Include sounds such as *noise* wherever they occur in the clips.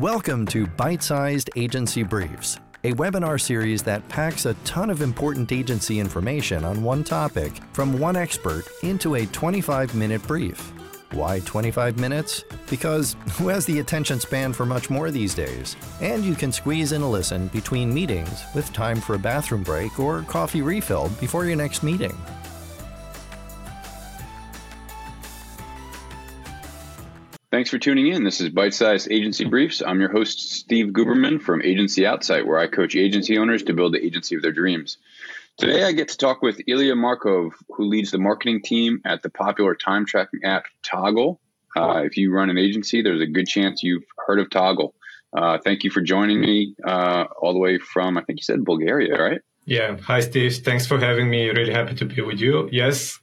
Welcome to Bite Sized Agency Briefs, a webinar series that packs a ton of important agency information on one topic from one expert into a 25 minute brief. Why 25 minutes? Because *laughs* who has the attention span for much more these days? And you can squeeze in a listen between meetings with time for a bathroom break or coffee refill before your next meeting. Thanks for tuning in. This is Bite Size Agency Briefs. I'm your host, Steve Guberman from Agency Outsight, where I coach agency owners to build the agency of their dreams. Today, I get to talk with Ilia Markov, who leads the marketing team at the popular time tracking app Toggl. Uh, if you run an agency, there's a good chance you've heard of Toggl. Uh, thank you for joining me uh, all the way from, I think you said Bulgaria, right? Yeah. Hi, Steve. Thanks for having me. Really happy to be with you. Yes,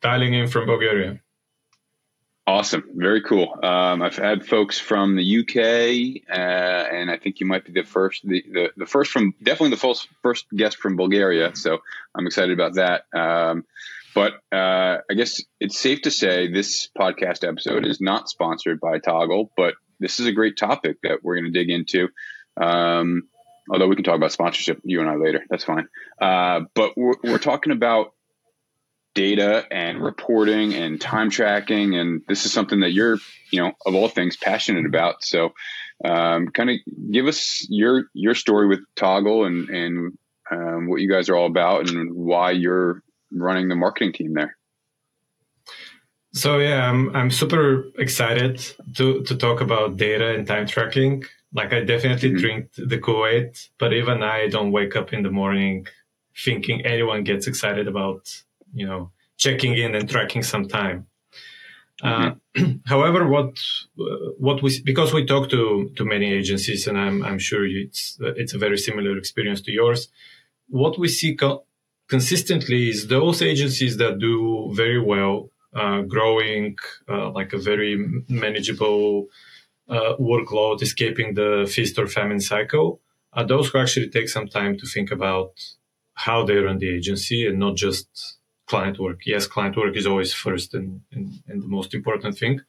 dialing in from Bulgaria. Awesome, very cool. Um, I've had folks from the UK, uh, and I think you might be the first, the, the, the, first from definitely the first first guest from Bulgaria. So I'm excited about that. Um, but uh, I guess it's safe to say this podcast episode is not sponsored by Toggl, but this is a great topic that we're going to dig into. Um, although we can talk about sponsorship, you and I later. That's fine. Uh, but we're, we're talking about data and reporting and time tracking. And this is something that you're, you know, of all things, passionate about. So, um, kind of give us your your story with Toggl and and um, what you guys are all about and why you're running the marketing team there. So yeah, I'm I'm super excited to to talk about data and time tracking. Like I definitely mm-hmm. drink the Kool-Aid, but even I don't wake up in the morning thinking anyone gets excited about you know checking in and tracking some time. Uh, mm-hmm. Uh, *clears throat* however, what uh, what we because we talk to to many agencies, and I'm I'm sure it's it's a very similar experience to yours. What we see co- consistently is those agencies that do very well, uh, growing uh, like a very manageable uh, workload, escaping the feast or famine cycle, are those who actually take some time to think about how they run the agency and not just client work. Yes, client work is always first and, and, and, the most important thing,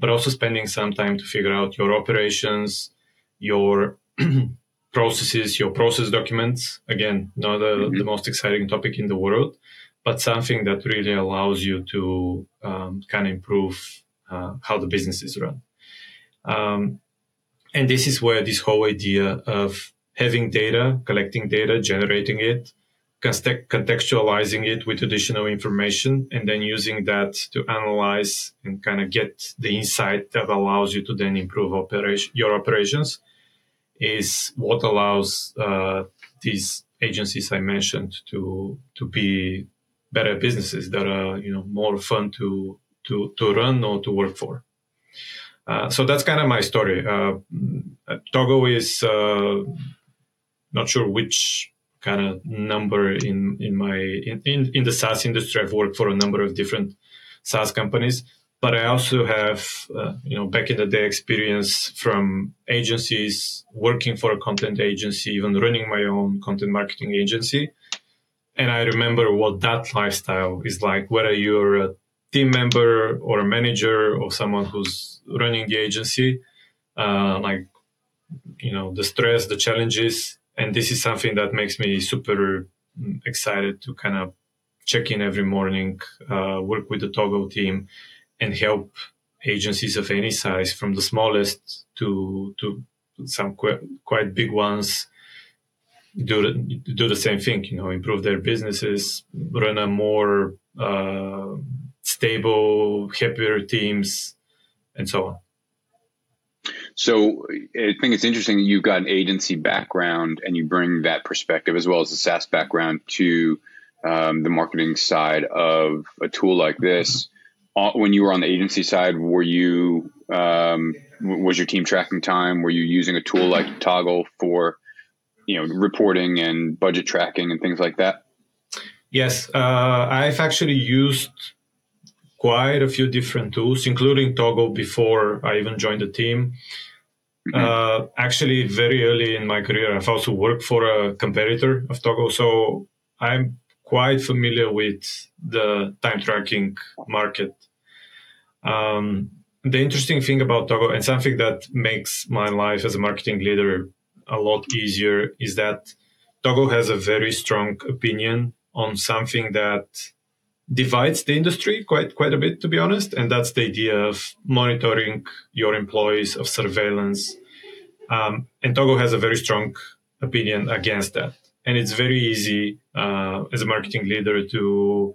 but also spending some time to figure out your operations, your *clears throat* processes, your process documents. Again, not a, mm-hmm. the most exciting topic in the world, but something that really allows you to um, kind of improve uh, how the business is run. Um, and this is where this whole idea of having data, collecting data, generating it, contextualizing it with additional information and then using that to analyze and kind of get the insight that allows you to then improve operation, your operations is what allows uh, these agencies I mentioned to to be better businesses that are you know more fun to to to run or to work for. Uh, so that's kind of my story. Uh, Toggl is uh, not sure which kind of number in in my in, in, in the SaaS industry. I've worked for a number of different SaaS companies, but I also have uh, you know back in the day experience from agencies, working for a content agency, even running my own content marketing agency. And I remember what that lifestyle is like, whether you're a team member or a manager or someone who's running the agency, uh, like you know the stress, the challenges, and this is something that makes me super excited to kind of check in every morning, uh, work with the Toggl team, and help agencies of any size, from the smallest to to some quite, quite big ones, do the, do the same thing. You know, improve their businesses, run a more uh, stable, happier teams, and so on. So I think it's interesting that you've got an agency background and you bring that perspective as well as a SaaS background to um, the marketing side of a tool like this. Uh, when you were on the agency side, were you um, was your team tracking time? Were you using a tool like Toggl for you know reporting and budget tracking and things like that? Yes, uh, I've actually used quite a few different tools, including Toggl before I even joined the team. Mm-hmm. Uh, actually, very early in my career, I've also worked for a competitor of Toggl, so I'm quite familiar with the time tracking market. Um, the interesting thing about Toggl and something that makes my life as a marketing leader a lot easier is that Toggl has a very strong opinion on something that divides the industry quite quite a bit, to be honest, and that's the idea of monitoring your employees, of surveillance. Um, and Toggl has a very strong opinion against that, and it's very easy uh, as a marketing leader to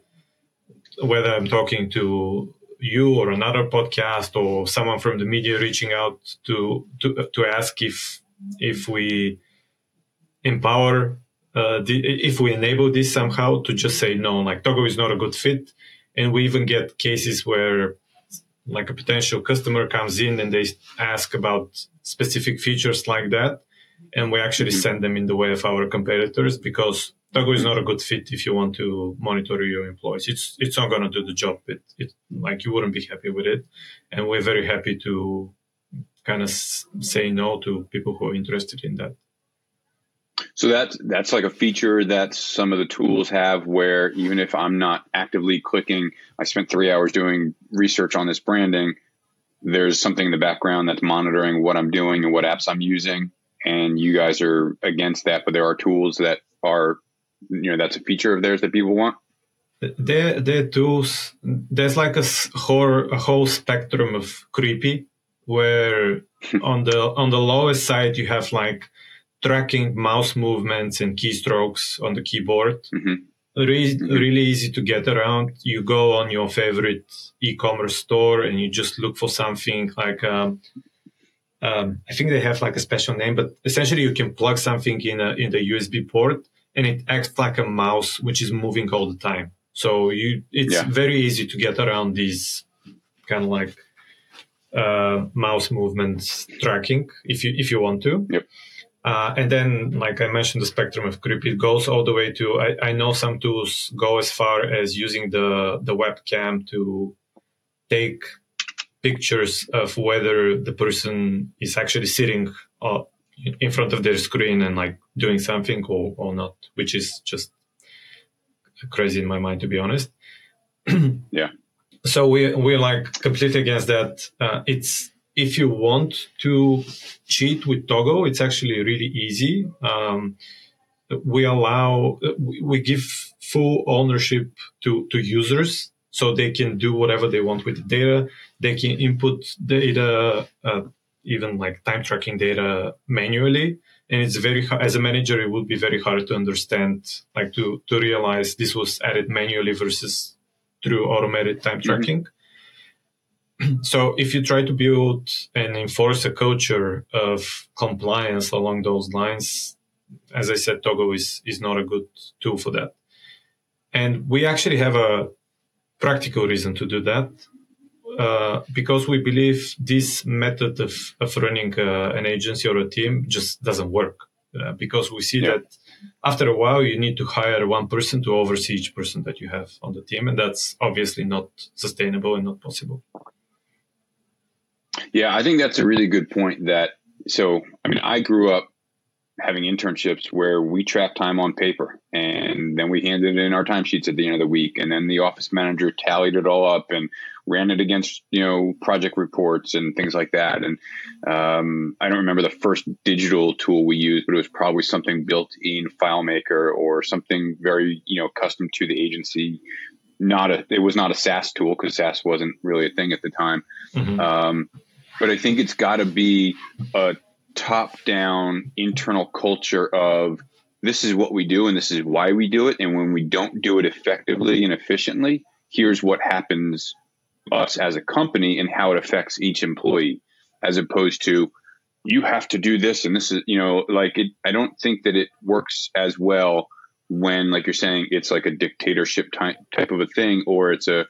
whether I'm talking to you or another podcast or someone from the media reaching out to to to ask if if we empower uh, the, if we enable this somehow to just say no like Toggl is not a good fit and we even get cases where like a potential customer comes in and they ask about specific features like that and we actually mm-hmm. send them in the way of our competitors because Toggl is not a good fit if you want to monitor your employees. It's it's not going to do the job. It, it like you wouldn't be happy with it, and we're very happy to kind of say no to people who are interested in that. So that's that's like a feature that some of the tools have where even if I'm not actively clicking, I spent three hours doing research on this branding. There's something in the background that's monitoring what I'm doing and what apps I'm using, and you guys are against that. But there are tools that are you know that's a feature of theirs that people want there there tools there's like a whole a whole spectrum of creepy where *laughs* on the on the lowest side you have like tracking mouse movements and keystrokes on the keyboard mm-hmm. Really, mm-hmm. really easy to get around you go on your favorite e-commerce store and you just look for something like um, um, I think they have like a special name, but essentially you can plug something in a in the USB port and it acts like a mouse which is moving all the time. So you, it's yeah. very easy to get around these kind of like uh, mouse movements tracking if you if you want to. Yep. Uh, and then, like I mentioned, the spectrum of creep it goes all the way to. I, I know some tools go as far as using the the webcam to take pictures of whether the person is actually sitting uh, in front of their screen and like doing something or, or not, which is just crazy in my mind, to be honest. *clears throat* yeah. So we, we're like completely against that. Uh, it's, if you want to cheat with Toggl, it's actually really easy. Um, we allow, we give full ownership to, to users so they can do whatever they want with the data. They can input data, uh, even like time tracking data manually and it's very as a manager it would be very hard to understand like to to realize this was added manually versus through automated time mm-hmm. tracking. *clears throat* so if you try to build and enforce a culture of compliance along those lines as i said Toggl is is not a good tool for that and we actually have a practical reason to do that uh, because we believe this method of, of running uh, an agency or a team just doesn't work. Uh, because we see yeah. that after a while, you need to hire one person to oversee each person that you have on the team. And that's obviously not sustainable and not possible. Yeah, I think that's a really good point. That so, I mean, I grew up having internships where we tracked time on paper and then we handed in our timesheets at the end of the week and then the office manager tallied it all up and ran it against you know project reports and things like that and um, i don't remember the first digital tool we used but it was probably something built in filemaker or something very you know custom to the agency not a it was not a saas tool because saas wasn't really a thing at the time mm-hmm. um, but i think it's got to be a top down internal culture of this is what we do and this is why we do it. And when we don't do it effectively and efficiently, here's what happens us as a company and how it affects each employee, as opposed to you have to do this and this is, you know, like it, I don't think that it works as well when, like you're saying, it's like a dictatorship type, type of a thing or it's a,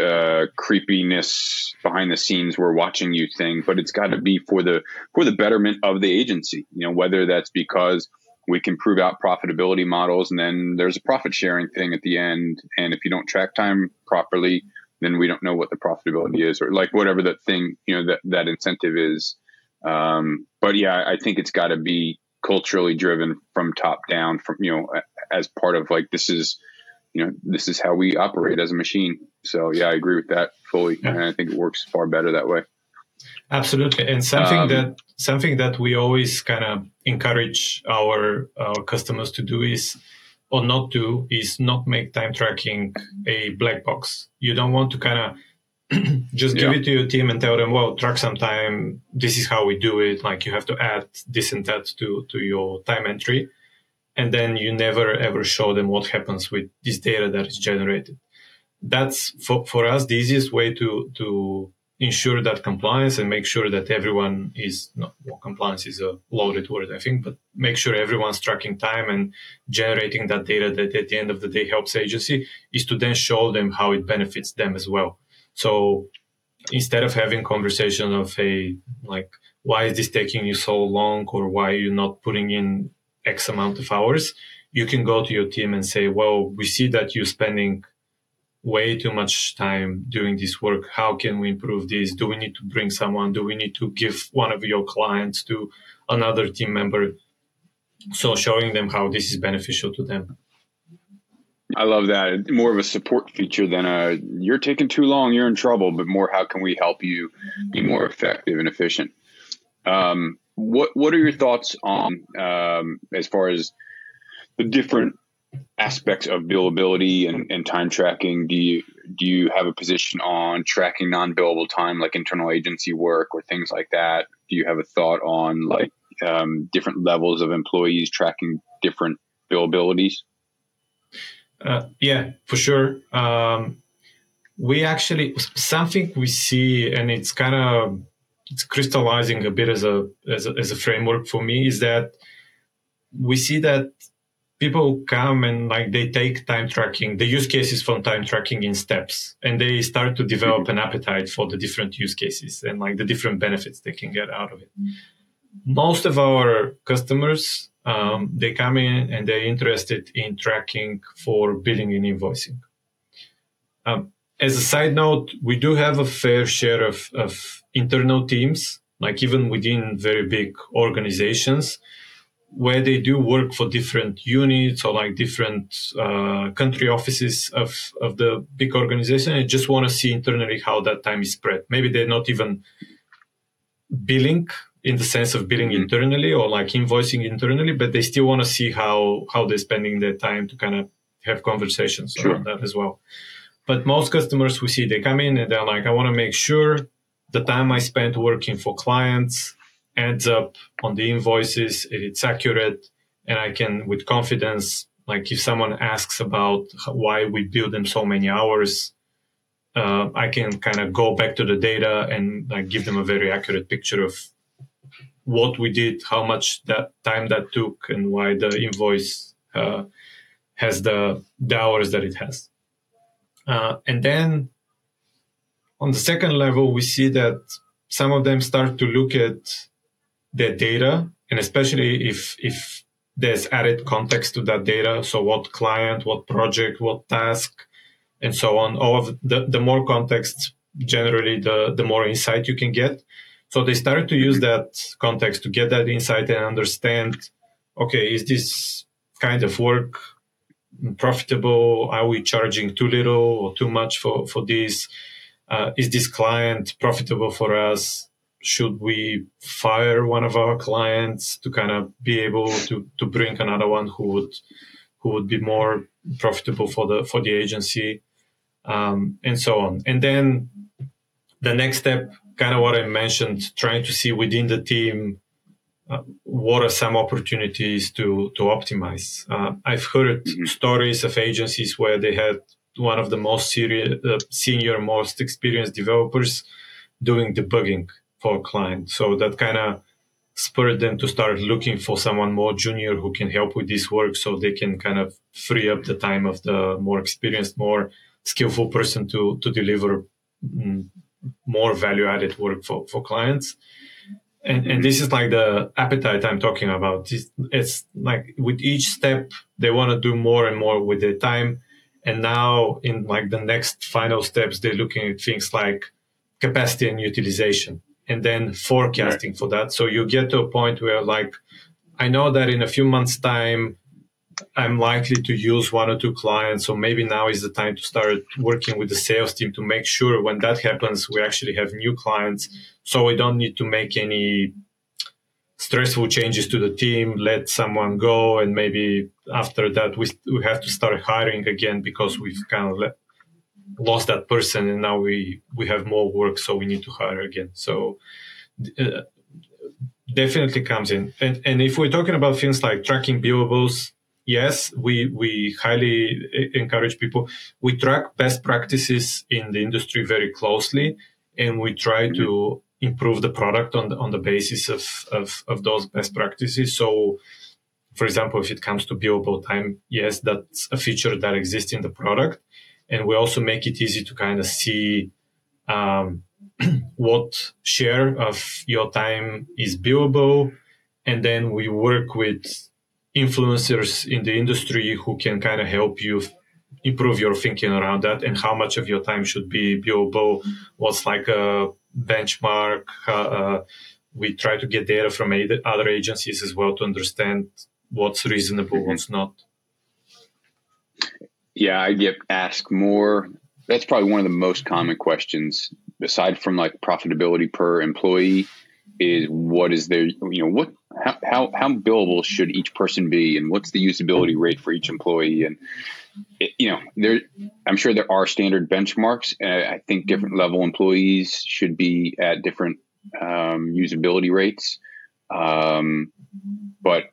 uh, creepiness behind the scenes we're watching you thing but it's got to be for the for the betterment of the agency you know whether that's because we can prove out profitability models and then there's a profit sharing thing at the end and if you don't track time properly then we don't know what the profitability is or like whatever that thing you know that that incentive is. Um, but yeah i think it's got to be culturally driven from top down from you know as part of like this is you know this is how we operate as a machine So yeah, I agree with that fully, yeah. and I think it works far better that way. Absolutely, and something um, that something that we always kind of encourage our our customers to do is or not do is not make time tracking a black box. You don't want to kind of *clears throat* just give yeah. it to your team and tell them, well, track some time. This is how we do it. Like you have to add this and that to, to your time entry. And then you never ever show them what happens with this data that is generated. That's for, for us the easiest way to, to ensure that compliance and make sure that everyone is not well, compliance is a loaded word, I think, but make sure everyone's tracking time and generating that data that at the end of the day helps agency is to then show them how it benefits them as well. So instead of having conversation of hey, like why is this taking you so long or why are you not putting in X amount of hours, you can go to your team and say, well, we see that you're spending way too much time doing this work. How can we improve this? Do we need to bring someone? Do we need to give one of your clients to another team member? So showing them how this is beneficial to them. I love that. More of a support feature than a you're taking too long, you're in trouble, but more how can we help you be more effective and efficient. Um, what What are your thoughts on um, as far as the different aspects of billability and, and time tracking? Do you do you have a position on tracking non billable time, like internal agency work or things like that? Do you have a thought on like um, different levels of employees tracking different billabilities? Uh, yeah, for sure. Um, we actually something we see, and it's kind of it's crystallizing a bit as a, as a as a framework for me is that we see that people come and like they take time tracking. The use cases from time tracking in steps. And they start to develop mm-hmm. an appetite for the different use cases and like the different benefits they can get out of it. Most of our customers um, they come in and they're interested in tracking for billing and invoicing. Um, as a side note, we do have a fair share of, of internal teams, like even within very big organizations, where they do work for different units or like different uh, country offices of, of the big organization and just want to see internally how that time is spread. Maybe they're not even billing in the sense of billing mm-hmm. internally or like invoicing internally, but they still want to see how how they're spending their time to kind of have conversations sure. around that as well. But most customers we see, they come in and they're like, I want to make sure the time I spent working for clients ends up on the invoices, it's accurate, and I can, with confidence, like if someone asks about why we bill them so many hours, uh, I can kind of go back to the data and like give them a very accurate picture of what we did, how much that time that took, and why the invoice uh, has the, the hours that it has. Uh, and then on the second level, we see that some of them start to look at their data, and especially if if there's added context to that data. So what client, what project, what task, and so on. All of the, the more context, generally, the, the more insight you can get. So they started to use that context to get that insight and understand, okay, is this kind of work profitable? Are we charging too little or too much for, for this? Uh, is this client profitable for us? Should we fire one of our clients to kind of be able to, to bring another one who would who would be more profitable for the for the agency, um, and so on. And then the next step kind of what I mentioned, trying to see within the team uh, what are some opportunities to to optimize. Uh, I've heard mm-hmm. stories of agencies where they had one of the most serious, uh, senior, most experienced developers doing debugging for a client. So that kind of spurred them to start looking for someone more junior who can help with this work, so they can kind of free up the time of the more experienced, more skillful person to to deliver mm, more value added work for, for clients. And, and this is like the appetite I'm talking about. It's, it's like with each step, they want to do more and more with their time. And now in like the next final steps, they're looking at things like capacity and utilization and then forecasting right. for that. So you get to a point where like, I know that in a few months time, I'm likely to use one or two clients. So maybe now is the time to start working with the sales team to make sure when that happens, we actually have new clients. So we don't need to make any stressful changes to the team, let someone go. And maybe after that, we, we have to start hiring again because we've kind of let, lost that person and now we, we have more work. So we need to hire again. So, uh, definitely comes in. And, and if we're talking about things like tracking billables, yes, we, we highly encourage people. We track best practices in the industry very closely and we try mm-hmm. to improve the product on the, on the basis of, of, of those best practices. So, for example, if it comes to billable time, yes, that's a feature that exists in the product. And we also make it easy to kind of see um, *clears throat* what share of your time is billable. And then we work with influencers in the industry who can kind of help you improve your thinking around that and how much of your time should be billable. What's like a benchmark? Uh, we try to get data from other agencies as well to understand what's reasonable, mm-hmm. what's not. Yeah, I get asked more. That's probably one of the most common questions aside from like profitability per employee is what is their you know what how, how how billable should each person be and what's the usability rate for each employee? And it, you know there i'm sure there are standard benchmarks. I think different level employees should be at different um, usability rates. Um, but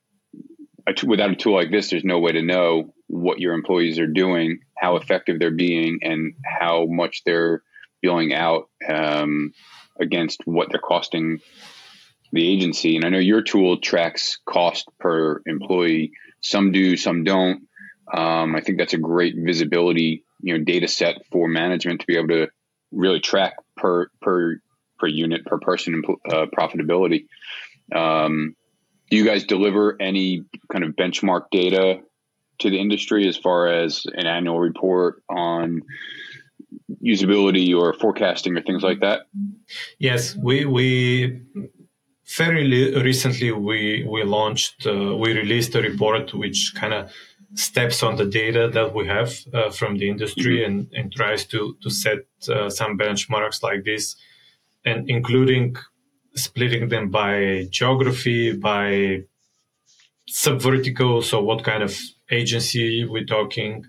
without a tool like this there's no way to know what your employees are doing how effective they're being and how much they're billing out um, against what they're costing the agency. And I know your tool tracks cost per employee. Some do, some don't. Um, I think that's a great visibility, you know, data set for management to be able to really track per per per unit per person uh, profitability. Um, do you guys deliver any kind of benchmark data to the industry as far as an annual report on usability or forecasting or things like that? Yes, we we fairly recently we we launched uh, we released a report which kind of steps on the data that we have uh, from the industry mm-hmm. and, and tries to to set uh, some benchmarks like this and including splitting them by geography by subvertical so what kind of agency we're talking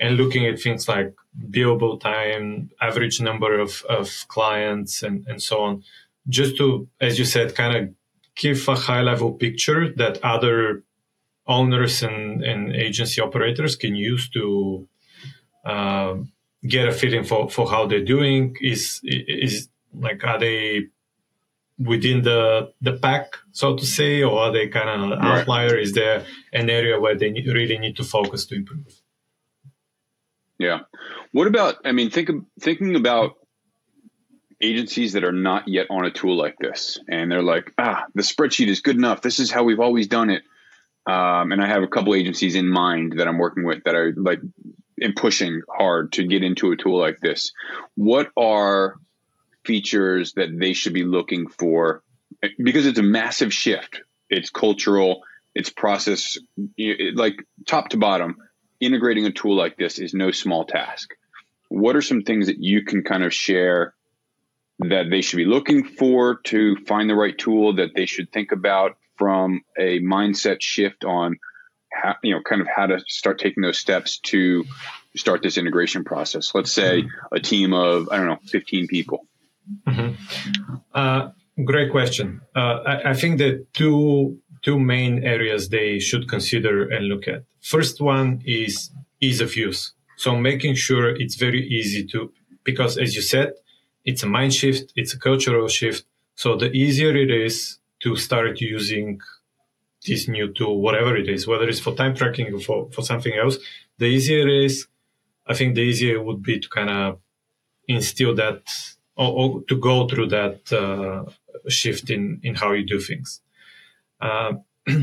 and looking at things like billable time, average number of, of clients, and, and so on, just to, as you said, kind of give a high level picture that other owners and, and agency operators can use to uh, get a feeling for, for how they're doing. Is is like are they within the the pack, so to say, or are they kind of right. outlier? Is there an area where they really need to focus to improve? Yeah. What about? I mean, think thinking about agencies that are not yet on a tool like this, and they're like, ah, the spreadsheet is good enough. This is how we've always done it. Um, and I have a couple agencies in mind that I'm working with that are like and pushing hard to get into a tool like this. What are features that they should be looking for? Because it's a massive shift. It's cultural. It's process, like top to bottom integrating a tool like this is no small task. What are some things that you can kind of share that they should be looking for to find the right tool that they should think about from a mindset shift on how, you know, kind of how to start taking those steps to start this integration process? Let's say a team of, I don't know, 15 people. Mm-hmm. Uh, great question. Uh, I, I think that two two main areas they should consider and look at. First one is ease of use. So making sure it's very easy to, because as you said, it's a mind shift, it's a cultural shift. So the easier it is to start using this new tool, whatever it is, whether it's for time tracking or for, for something else, the easier it is. I think the easier it would be to kind of instill that or, or, to go through that uh, shift in, in how you do things. Uh, *clears throat*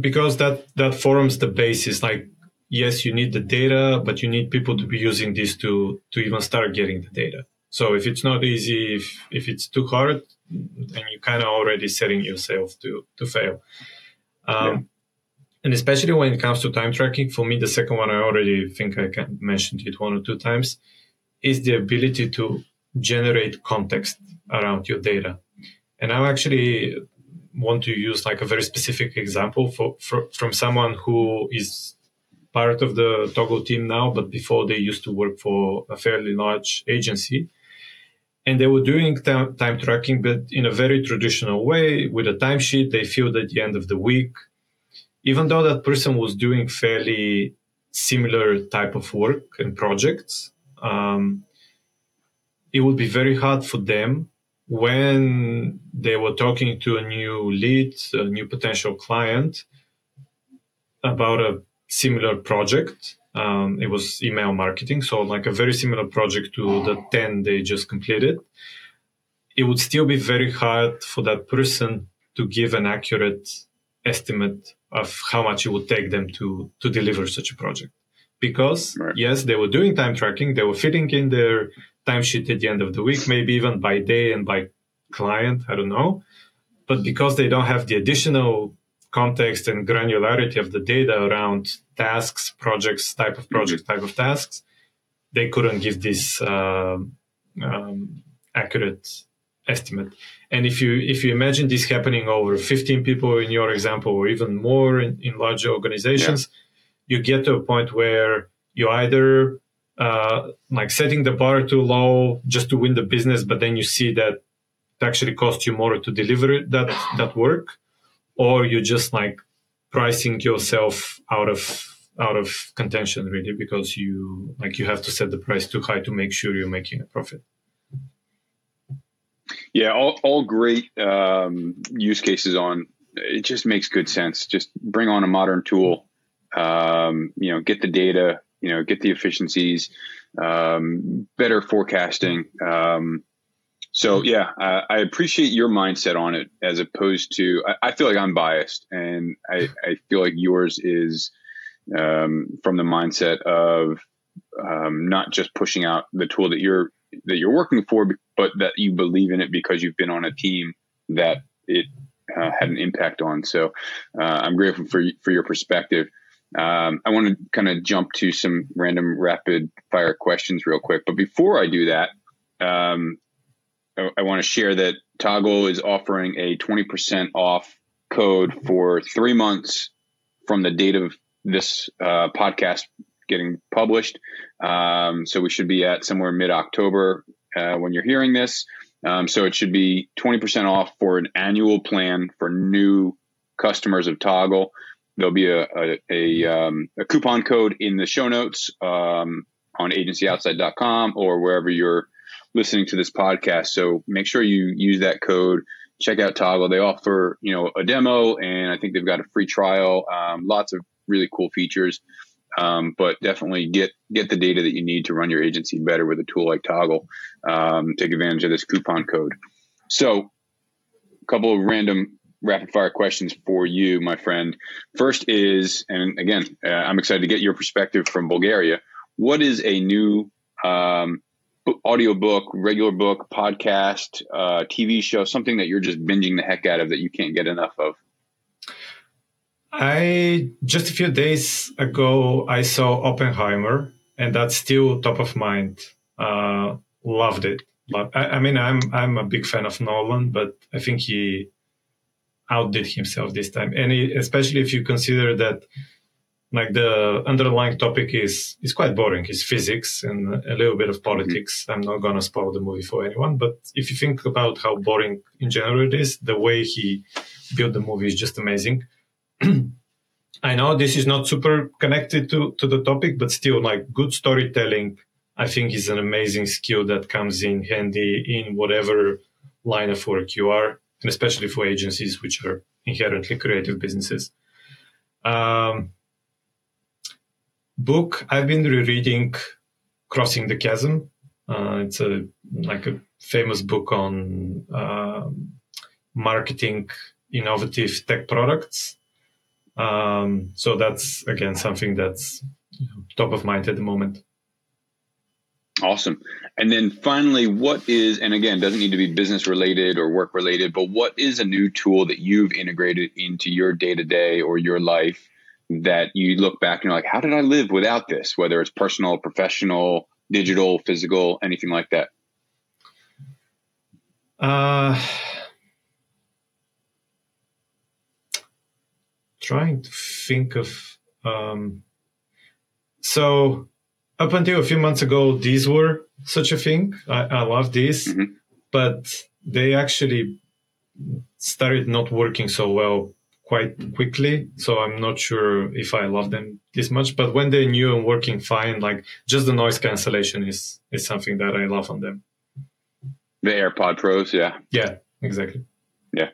because that that forms the basis. Like, yes, you need the data, but you need people to be using this to to even start getting the data. So if it's not easy, if if it's too hard, then you kind of already setting yourself to to fail. Um, yeah. and especially when it comes to time tracking, for me, the second one, I already think I mentioned it one or two times, is the ability to generate context around your data. And I actually want to use like a very specific example for, for, from someone who is part of the Toggl team now, but before they used to work for a fairly large agency. And they were doing time, time tracking, but in a very traditional way with a timesheet they filled at the end of the week. Even though that person was doing fairly similar type of work and projects, um, it would be very hard for them when they were talking to a new lead, a new potential client about a similar project. Um, it was email marketing, so like a very similar project to the 10 they just completed. It would still be very hard for that person to give an accurate estimate of how much it would take them to, to deliver such a project. Because right. yes, they were doing time tracking, they were fitting in their timesheet at the end of the week, maybe even by day and by client. I don't know. But because they don't have the additional context and granularity of the data around tasks, projects, type of projects, type of tasks, they couldn't give this uh, um, accurate estimate. And if you if you imagine this happening over 15 people in your example, or even more in, in larger organizations, yeah. you get to a point where you either uh, like setting the bar too low just to win the business, but then you see that it actually costs you more to deliver that that work, or you're just like pricing yourself out of out of contention really because you like you have to set the price too high to make sure you're making a profit. Yeah, all, all great um, use cases on. It just makes good sense. Just bring on a modern tool. Um, you know, get the data, you know, get the efficiencies, um, better forecasting. Um, so yeah, I, I, appreciate your mindset on it as opposed to I, I feel like I'm biased, and I, I feel like yours is um, from the mindset of um, not just pushing out the tool that you're that you're working for, but that you believe in it because you've been on a team that it uh, had an impact on. So uh, I'm grateful for for your perspective. Um, I want to kind of jump to some random rapid fire questions real quick. But before I do that, um, I, I want to share that Toggl is offering a 20% off code for three months from the date of this uh, podcast getting published. Um, so we should be at somewhere mid October uh, when you're hearing this. Um, so it should be 20% off for an annual plan for new customers of Toggl there'll be a a, a, um, a, coupon code in the show notes um, on agencyoutsight.com or wherever you're listening to this podcast. So make sure you use that code. Check out Toggl. They offer you know a demo, and I think they've got a free trial. Um, lots of really cool features. Um, but definitely get get the data that you need to run your agency better with a tool like Toggl. Um, take advantage of this coupon code. So, a couple of random rapid fire questions for you, my friend. First is, and again, uh, I'm excited to get your perspective from Bulgaria. What is a new um, audio book, regular book, podcast, uh, TV show, something that you're just binging the heck out of that you can't get enough of? I just a few days ago I saw Oppenheimer, and that's still top of mind. Uh, loved it. I, I mean, I'm I'm a big fan of Nolan, but I think he outdid himself this time. And especially if you consider that like the underlying topic is is quite boring. It's physics and a little bit of politics. Mm-hmm. I'm not gonna spoil the movie for anyone, but if you think about how boring in general it is, the way he built the movie is just amazing. *clears throat* I know this is not super connected to, to the topic, but still like good storytelling, I think is an amazing skill that comes in handy in whatever line of work you are and especially for agencies which are inherently creative businesses. Um, book I've been rereading Crossing the Chasm. Uh, it's a like a famous book on uh, marketing innovative tech products. Um, so that's again something that's top of mind at the moment. Awesome. And then finally, what is, and again, doesn't need to be business related or work related, but what is a new tool that you've integrated into your day to day or your life that you look back and you're like, how did I live without this? Whether it's personal, professional, digital, physical, anything like that. Uh, trying to think of. Um, so, up until a few months ago, these were such a thing. I, I love these, mm-hmm. but they actually started not working so well quite quickly. So I'm not sure if I love them this much. But when they're new and working fine, like just the noise cancellation is is something that I love on them. The AirPod Pros, yeah. Yeah, exactly. Yeah.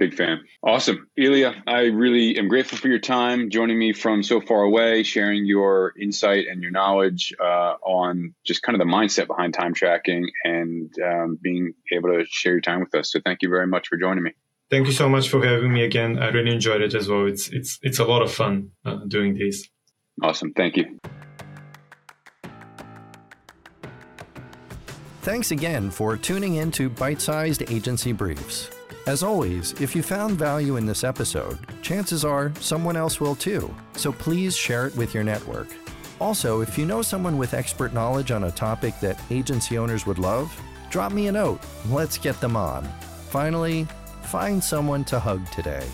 Big fan. Awesome. Ilia, I really am grateful for your time joining me from so far away, sharing your insight and your knowledge uh, on just kind of the mindset behind time tracking and um, being able to share your time with us. So thank you very much for joining me. Thank you so much for having me again. I really enjoyed it as well. It's it's it's a lot of fun uh, doing this. Awesome. Thank you. Thanks again for tuning in to Bite Sized Agency Briefs. As always, if you found value in this episode, chances are someone else will too, so please share it with your network. Also, if you know someone with expert knowledge on a topic that agency owners would love, drop me a note. Let's get them on. Finally, find someone to hug today.